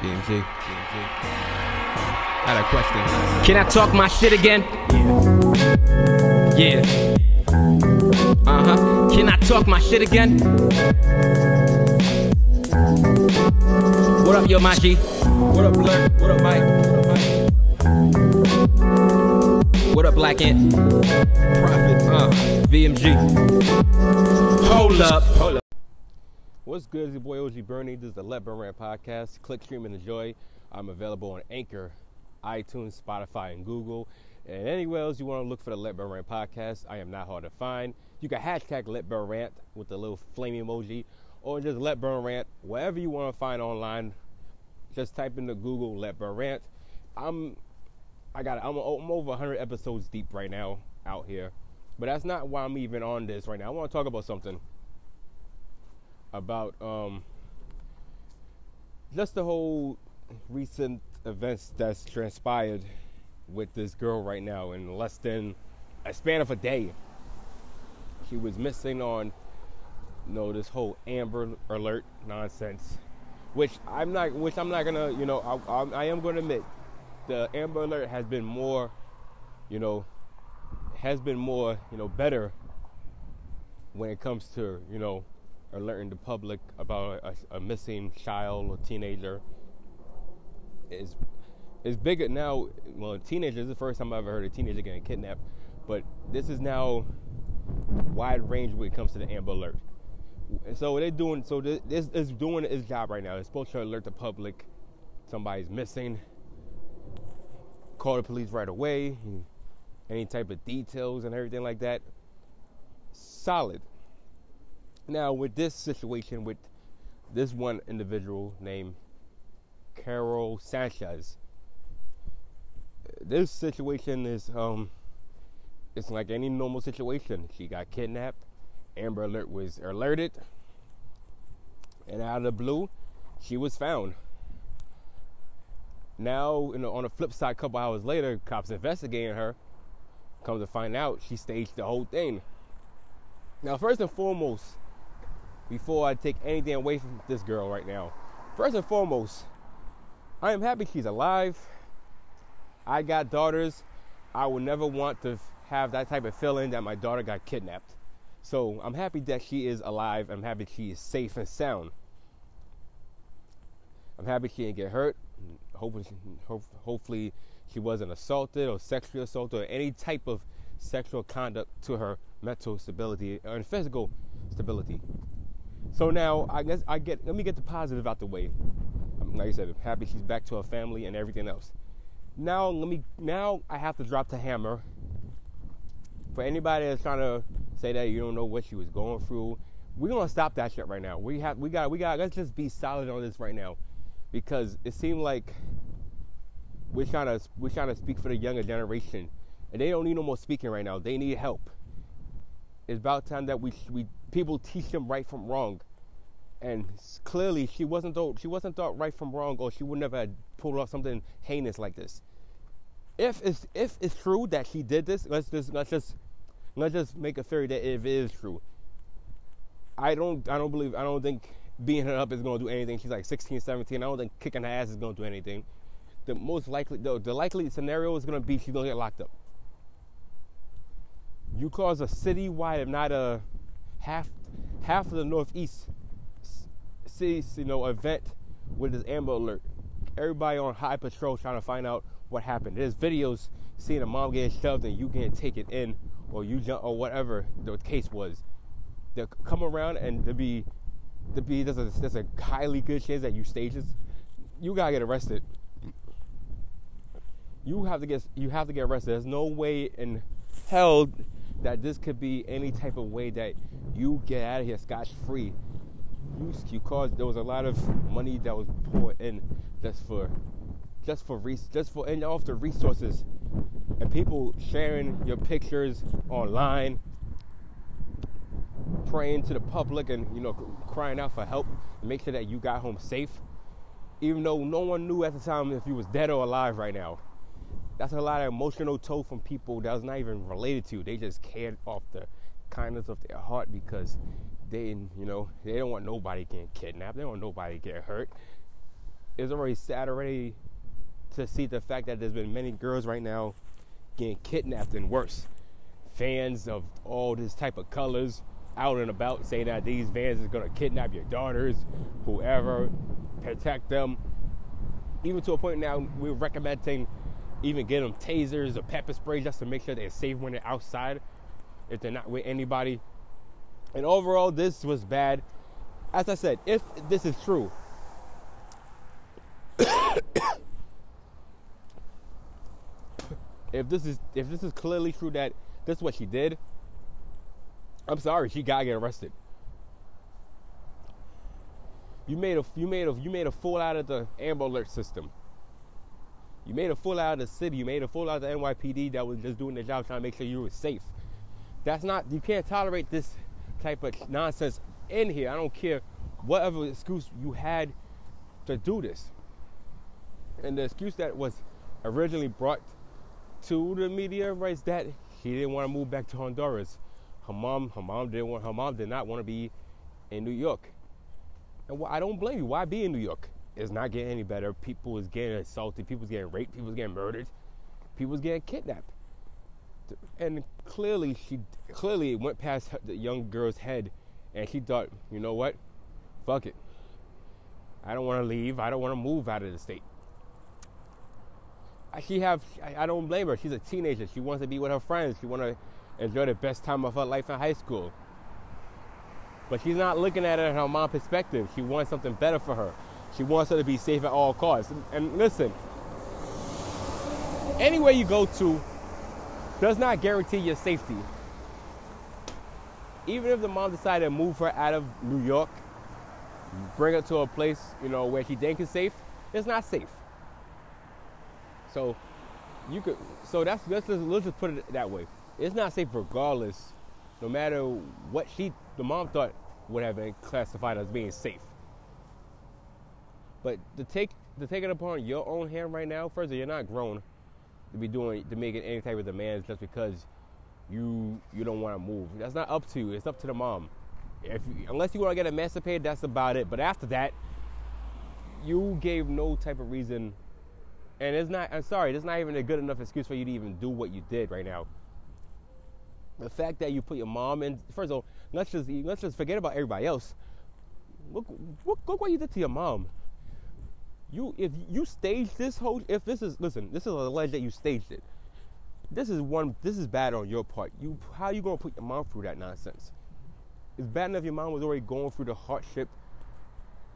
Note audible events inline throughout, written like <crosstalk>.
BMG. BMG. I had a question. Can I talk my shit again? Yeah. Yeah. Uh huh. Can I talk my shit again? What up, yo, Maji? What up, Blur? What up, Mike? What up, Mike? What up, Black Ant? Prophet. Uh, VMG. Hold up. Hold up. What's good? It's your boy OG Bernie. This is the Let Burn Rant podcast. Click, stream, and enjoy. I'm available on Anchor, iTunes, Spotify, and Google. And anywhere else you want to look for the Let Burn Rant podcast, I am not hard to find. You can hashtag Let Burn Rant with the little flame emoji, or just Let Burn Rant, wherever you want to find online. Just type into Google Let Burn Rant. I'm, I got, I'm, I'm over 100 episodes deep right now out here, but that's not why I'm even on this right now. I want to talk about something about um, just the whole recent events that's transpired with this girl right now in less than a span of a day. She was missing on, you know, this whole Amber Alert nonsense, which I'm not, which I'm not gonna, you know, I, I, I am gonna admit, the Amber Alert has been more, you know, has been more, you know, better when it comes to, you know, alerting the public about a, a missing child or teenager is is bigger now. Well, teenagers is the first time I've ever heard a teenager getting kidnapped, but this is now wide range when it comes to the Amber Alert. So they're doing so this is doing its job right now. It's supposed to alert the public somebody's missing, call the police right away, any type of details and everything like that. Solid. Now, with this situation, with this one individual named Karol Sanchez, this situation is um, it's like any normal situation. She got kidnapped. Amber Alert was alerted, and out of the blue, she was found. Now, on the flip side, a couple hours later, cops investigating her. Come to find out, she staged the whole thing. Now, first and foremost, before I take anything away from this girl right now, first and foremost, I am happy she's alive. I got daughters. I will never want to have that type of feeling that my daughter got kidnapped. So I'm happy that she is alive. I'm happy she is safe and sound. I'm happy she didn't get hurt. Hopefully, hopefully she wasn't assaulted or sexually assaulted or any type of sexual conduct to her mental stability or physical stability. So now I guess I get let me get the positive out the way. Um, like I said, I'm happy she's back to her family and everything else. Now let me now I have to drop the hammer. For anybody that's trying to say that you don't know what she was going through, we're gonna stop that shit right now. We have we got we got let's just be solid on this right now. Because it seemed like we're trying to we're trying to speak for the younger generation. And they don't need no more speaking right now. They need help. It's about time that we we people teach them right from wrong. And clearly, she wasn't thought she wasn't thought right from wrong, or she would never have pulled off something heinous like this. If it's if it's true that she did this, let's just let's just let's just make a theory that it is true. I don't I don't believe I don't think beating her up is going to do anything. She's like 16, 17. I don't think kicking her ass is going to do anything. The most likely, the, the likely scenario is going to be she's going to get locked up. You cause a citywide, if not a half half of the Northeast cities, you know, event with this Amber Alert. Everybody on high patrol trying to find out what happened. There's videos seeing a mom getting shoved and you can't take it in, or you jump, or whatever the case was. They'll come around and to be, to be there's a there's a highly good chance that you stages, you gotta get arrested. You have to get you have to get arrested. There's no way in hell that this could be any type of way that you get out of here scotch free. You, you caused there was a lot of money that was poured in just for just for just for and off the resources. And people sharing your pictures online praying to the public and you know crying out for help make sure that you got home safe. Even though no one knew at the time if you was dead or alive right now that's a lot of emotional toll from people that was not even related to. They just cared off the kindness of their heart because they, you know, they don't want nobody getting kidnapped. They don't want nobody get hurt. it's already sad already to see the fact that there's been many girls right now getting kidnapped and worse. Fans of all this type of colors out and about saying that these vans is gonna kidnap your daughters, whoever, protect them. Even to a point now, we're recommending even get them tasers or pepper spray just to make sure they're safe when they're outside, if they're not with anybody. And overall, this was bad. As I said, if this is true, <coughs> if this is if this is clearly true that this is what she did, I'm sorry, she gotta get arrested. You made a you made a you made a fool out of the Amber Alert system. You made a fool out of the city. You made a fool out of the NYPD that was just doing their job trying to make sure you were safe. That's not you can't tolerate this type of nonsense in here. I don't care whatever excuse you had to do this. And the excuse that was originally brought to the media was that he didn't want to move back to Honduras. Her mom, her mom didn't want. Her mom did not want to be in New York. And I don't blame you. Why be in New York? It's not getting any better. People is getting assaulted. People's getting raped. People's getting murdered. People's getting kidnapped. And clearly, she clearly went past the young girl's head, and she thought, you know what? Fuck it. I don't want to leave. I don't want to move out of the state she have I don't blame her. She's a teenager. She wants to be with her friends. She want to enjoy the best time of her life in high school. But she's not looking at it from her mom's perspective. She wants something better for her. She wants her to be safe at all costs. And, and listen, anywhere you go to does not guarantee your safety. Even if the mom decided to move her out of New York, bring her to a place, you know, where she thinks is safe, it's not safe. So you could so that's let's just, let's just put it that way. It's not safe regardless, no matter what she the mom thought would have been classified as being safe. But to take to take it upon your own hand right now, first of all, you're not grown to be doing to making any type of demands just because you you don't want to move. That's not up to you. It's up to the mom. If unless you want to get emancipated, that's about it. But after that, you gave no type of reason and it's not, I'm sorry, it's not even a good enough excuse for you to even do what you did right now. The fact that you put your mom in, first of all, let's just, let's just forget about everybody else. Look, look, look what you did to your mom. You, if you staged this whole, if this is, listen, this is alleged that you staged it. This is one, this is bad on your part. You, how you gonna put your mom through that nonsense? It's bad enough your mom was already going through the hardship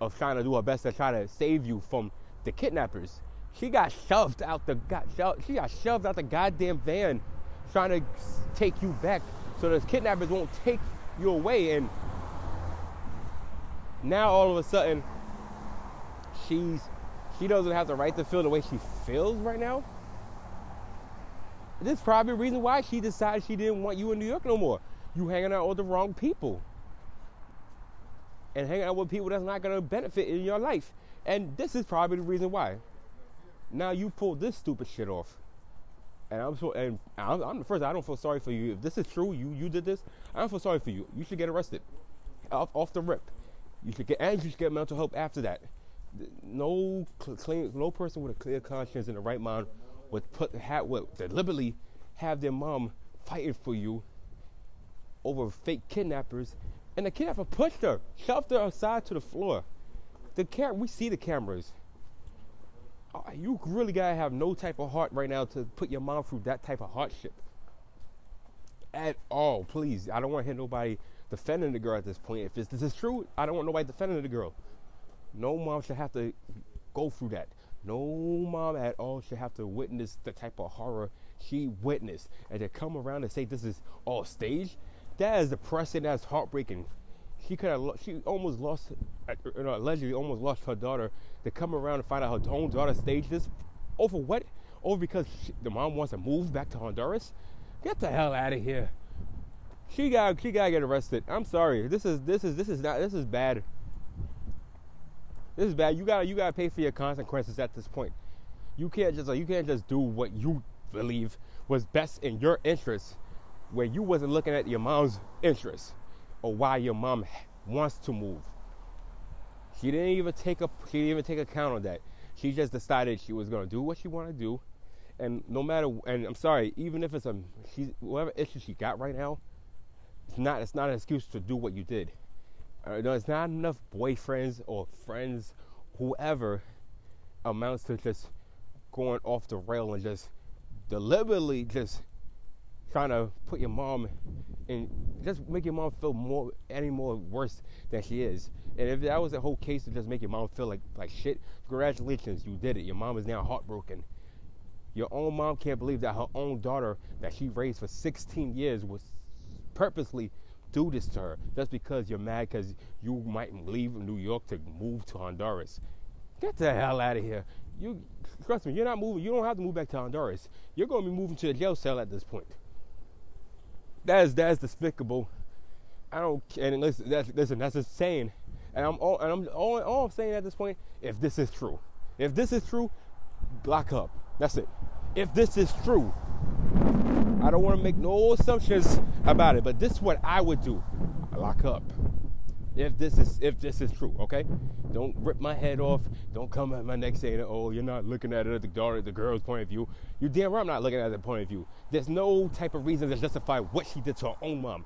of trying to do her best to try to save you from the kidnappers. She got shoved out the got shoved, she got shoved out the goddamn van trying to take you back so the kidnappers won't take you away and now all of a sudden she's she doesn't have the right to feel the way she feels right now. This is probably the reason why she decided she didn't want you in New York no more. You hanging out with the wrong people. And hanging out with people that's not gonna benefit in your life. And this is probably the reason why. Now you pulled this stupid shit off. And I'm so and I'm, I'm first. I don't feel sorry for you. If this is true, you you did this. I don't feel sorry for you. You should get arrested, off, off the rip. You should get and you should get mental help after that. No clean, no person with a clear conscience and the right mind would put would deliberately have their mom fighting for you over fake kidnappers, and the kidnapper pushed her, shoved her aside to the floor. The cam we see the cameras. Uh, you really gotta have no type of heart right now to put your mom through that type of hardship at all. Please, I don't want to hear nobody defending the girl at this point. If this is true, I don't want nobody defending the girl. No mom should have to go through that. No mom at all should have to witness the type of horror she witnessed, and to come around and say this is all staged. That is depressing. That's heartbreaking she could have she almost lost uh, allegedly almost lost her daughter to come around and find out her own daughter staged this over what over because she, the mom wants to move back to Honduras get the hell out of here she got she got to get arrested I'm sorry this is this is this is not this is bad this is bad you gotta you got to pay for your consequences at this point you can't just like you can't just do what you believe was best in your interest where you wasn't looking at your mom's interest or why your mom wants to move. She didn't even take a she didn't even take account of that. She just decided she was gonna do what she to do, and no matter and I'm sorry, even if it's a she whatever issue she got right now, it's not it's not an excuse to do what you did. Uh, there's not enough boyfriends or friends, whoever, amounts to just going off the rail and just deliberately just trying to put your mom and just make your mom feel more any more worse than she is. And if that was the whole case to just make your mom feel like like shit, congratulations, you did it. Your mom is now heartbroken. Your own mom can't believe that her own daughter that she raised for 16 years was purposely do this to her. just because you're mad because you might leave New York to move to Honduras. Get the hell out of here. You trust me, you're not moving. You don't have to move back to Honduras. You're going to be moving to a jail cell at this point. That is that's despicable. I don't. And listen, that's listen. That's saying. And I'm all. And I'm all. All I'm saying at this point, if this is true, if this is true, lock up. That's it. If this is true, I don't want to make no assumptions about it. But this is what I would do. Lock up. If this is if this is true, okay? Don't rip my head off. Don't come at my neck saying, "Oh, you're not looking at it at the daughter, the girl's point of view." You damn right I'm not looking at the point of view. There's no type of reason to justify what she did to her own mom.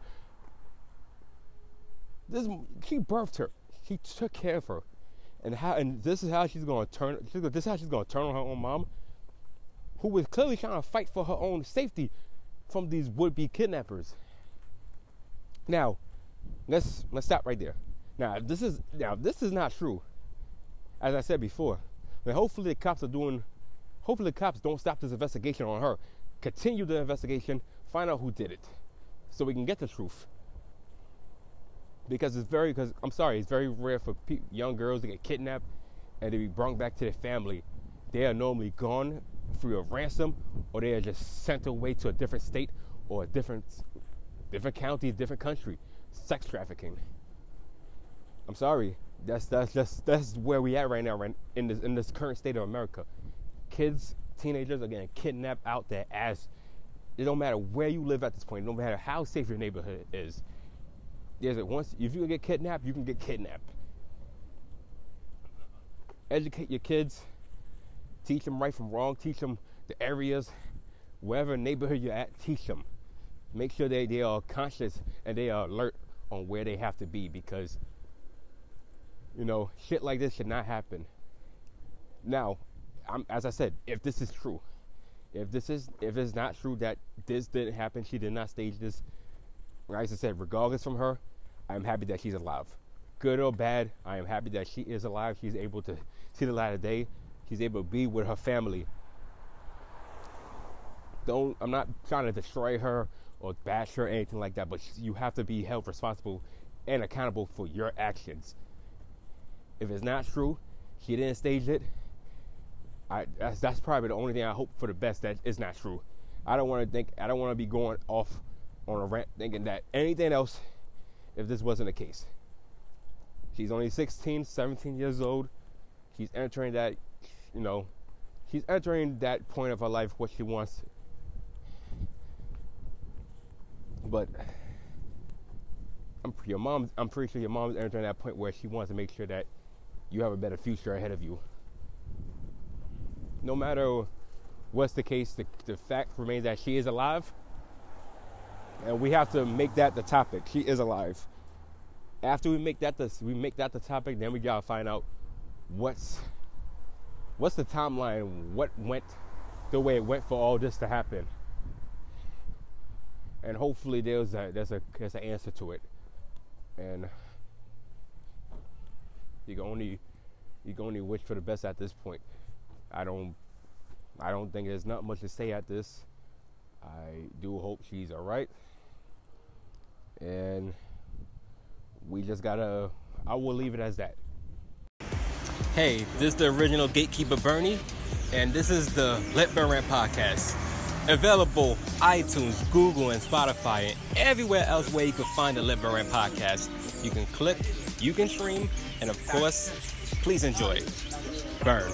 This she birthed her. She took care of her, and how and this is how she's to turn. This is how she's to turn on her own mom, who was clearly trying to fight for her own safety from these would-be kidnappers. Now, let's let's stop right there. Now, this is now this is not true, as I said before, then hopefully the cops are doing. Hopefully the cops don't stop this investigation on her. Continue the investigation. Find out who did it, so we can get the truth. Because it's very, because I'm sorry, it's very rare for pe- young girls to get kidnapped and to be brought back to their family. They are normally gone through of ransom, or they are just sent away to a different state or a different, different county, different country. Sex trafficking. I'm sorry. That's that's just that's where we at right now, right in this in this current state of America. Kids, teenagers are getting kidnapped out there as it don't matter where you live at this point, It don't matter how safe your neighborhood is. There's a once if you can get kidnapped, you can get kidnapped. Educate your kids, teach them right from wrong, teach them the areas, wherever neighborhood you're at, teach them. Make sure they, they are conscious and they are alert on where they have to be because you know, shit like this should not happen. Now, I'm, as I said, if this is true, if this is if it's not true that this didn't happen, she did not stage this. As I said, regardless from her, I'm happy that she's alive. Good or bad, I am happy that she is alive. She's able to see the light of day. She's able to be with her family. Don't I'm not trying to destroy her or bash her or anything like that, but you have to be held responsible and accountable for your actions. If it's not true, she didn't stage it. I that's, that's probably the only thing I hope for the best that is not true. I don't want to think I don't want to be going off on a rant thinking that anything else if this wasn't the case. She's only 16, 17 years old. She's entering that, you know, she's entering that point of her life what she wants. But I'm your mom. I'm pretty sure your mom's entering that point where she wants to make sure that you have a better future ahead of you. No matter what's the case, the, the fact remains that she is alive. And we have to make that the topic. She is alive. After we make that the we make that the topic, then we gotta find out what's what's the timeline, what went the way it went for all this to happen. And hopefully there's a there's a there's an answer to it. And you can only you can only wish for the best at this point. I don't I don't think there's not much to say at this. I do hope she's alright. And we just gotta I will leave it as that. Hey, this is the original gatekeeper Bernie, and this is the Let Burn Rant podcast. Available iTunes, Google, and Spotify, and everywhere else where you can find the Let Burn Rant podcast. You can click, you can stream, and of course, please enjoy. Burn.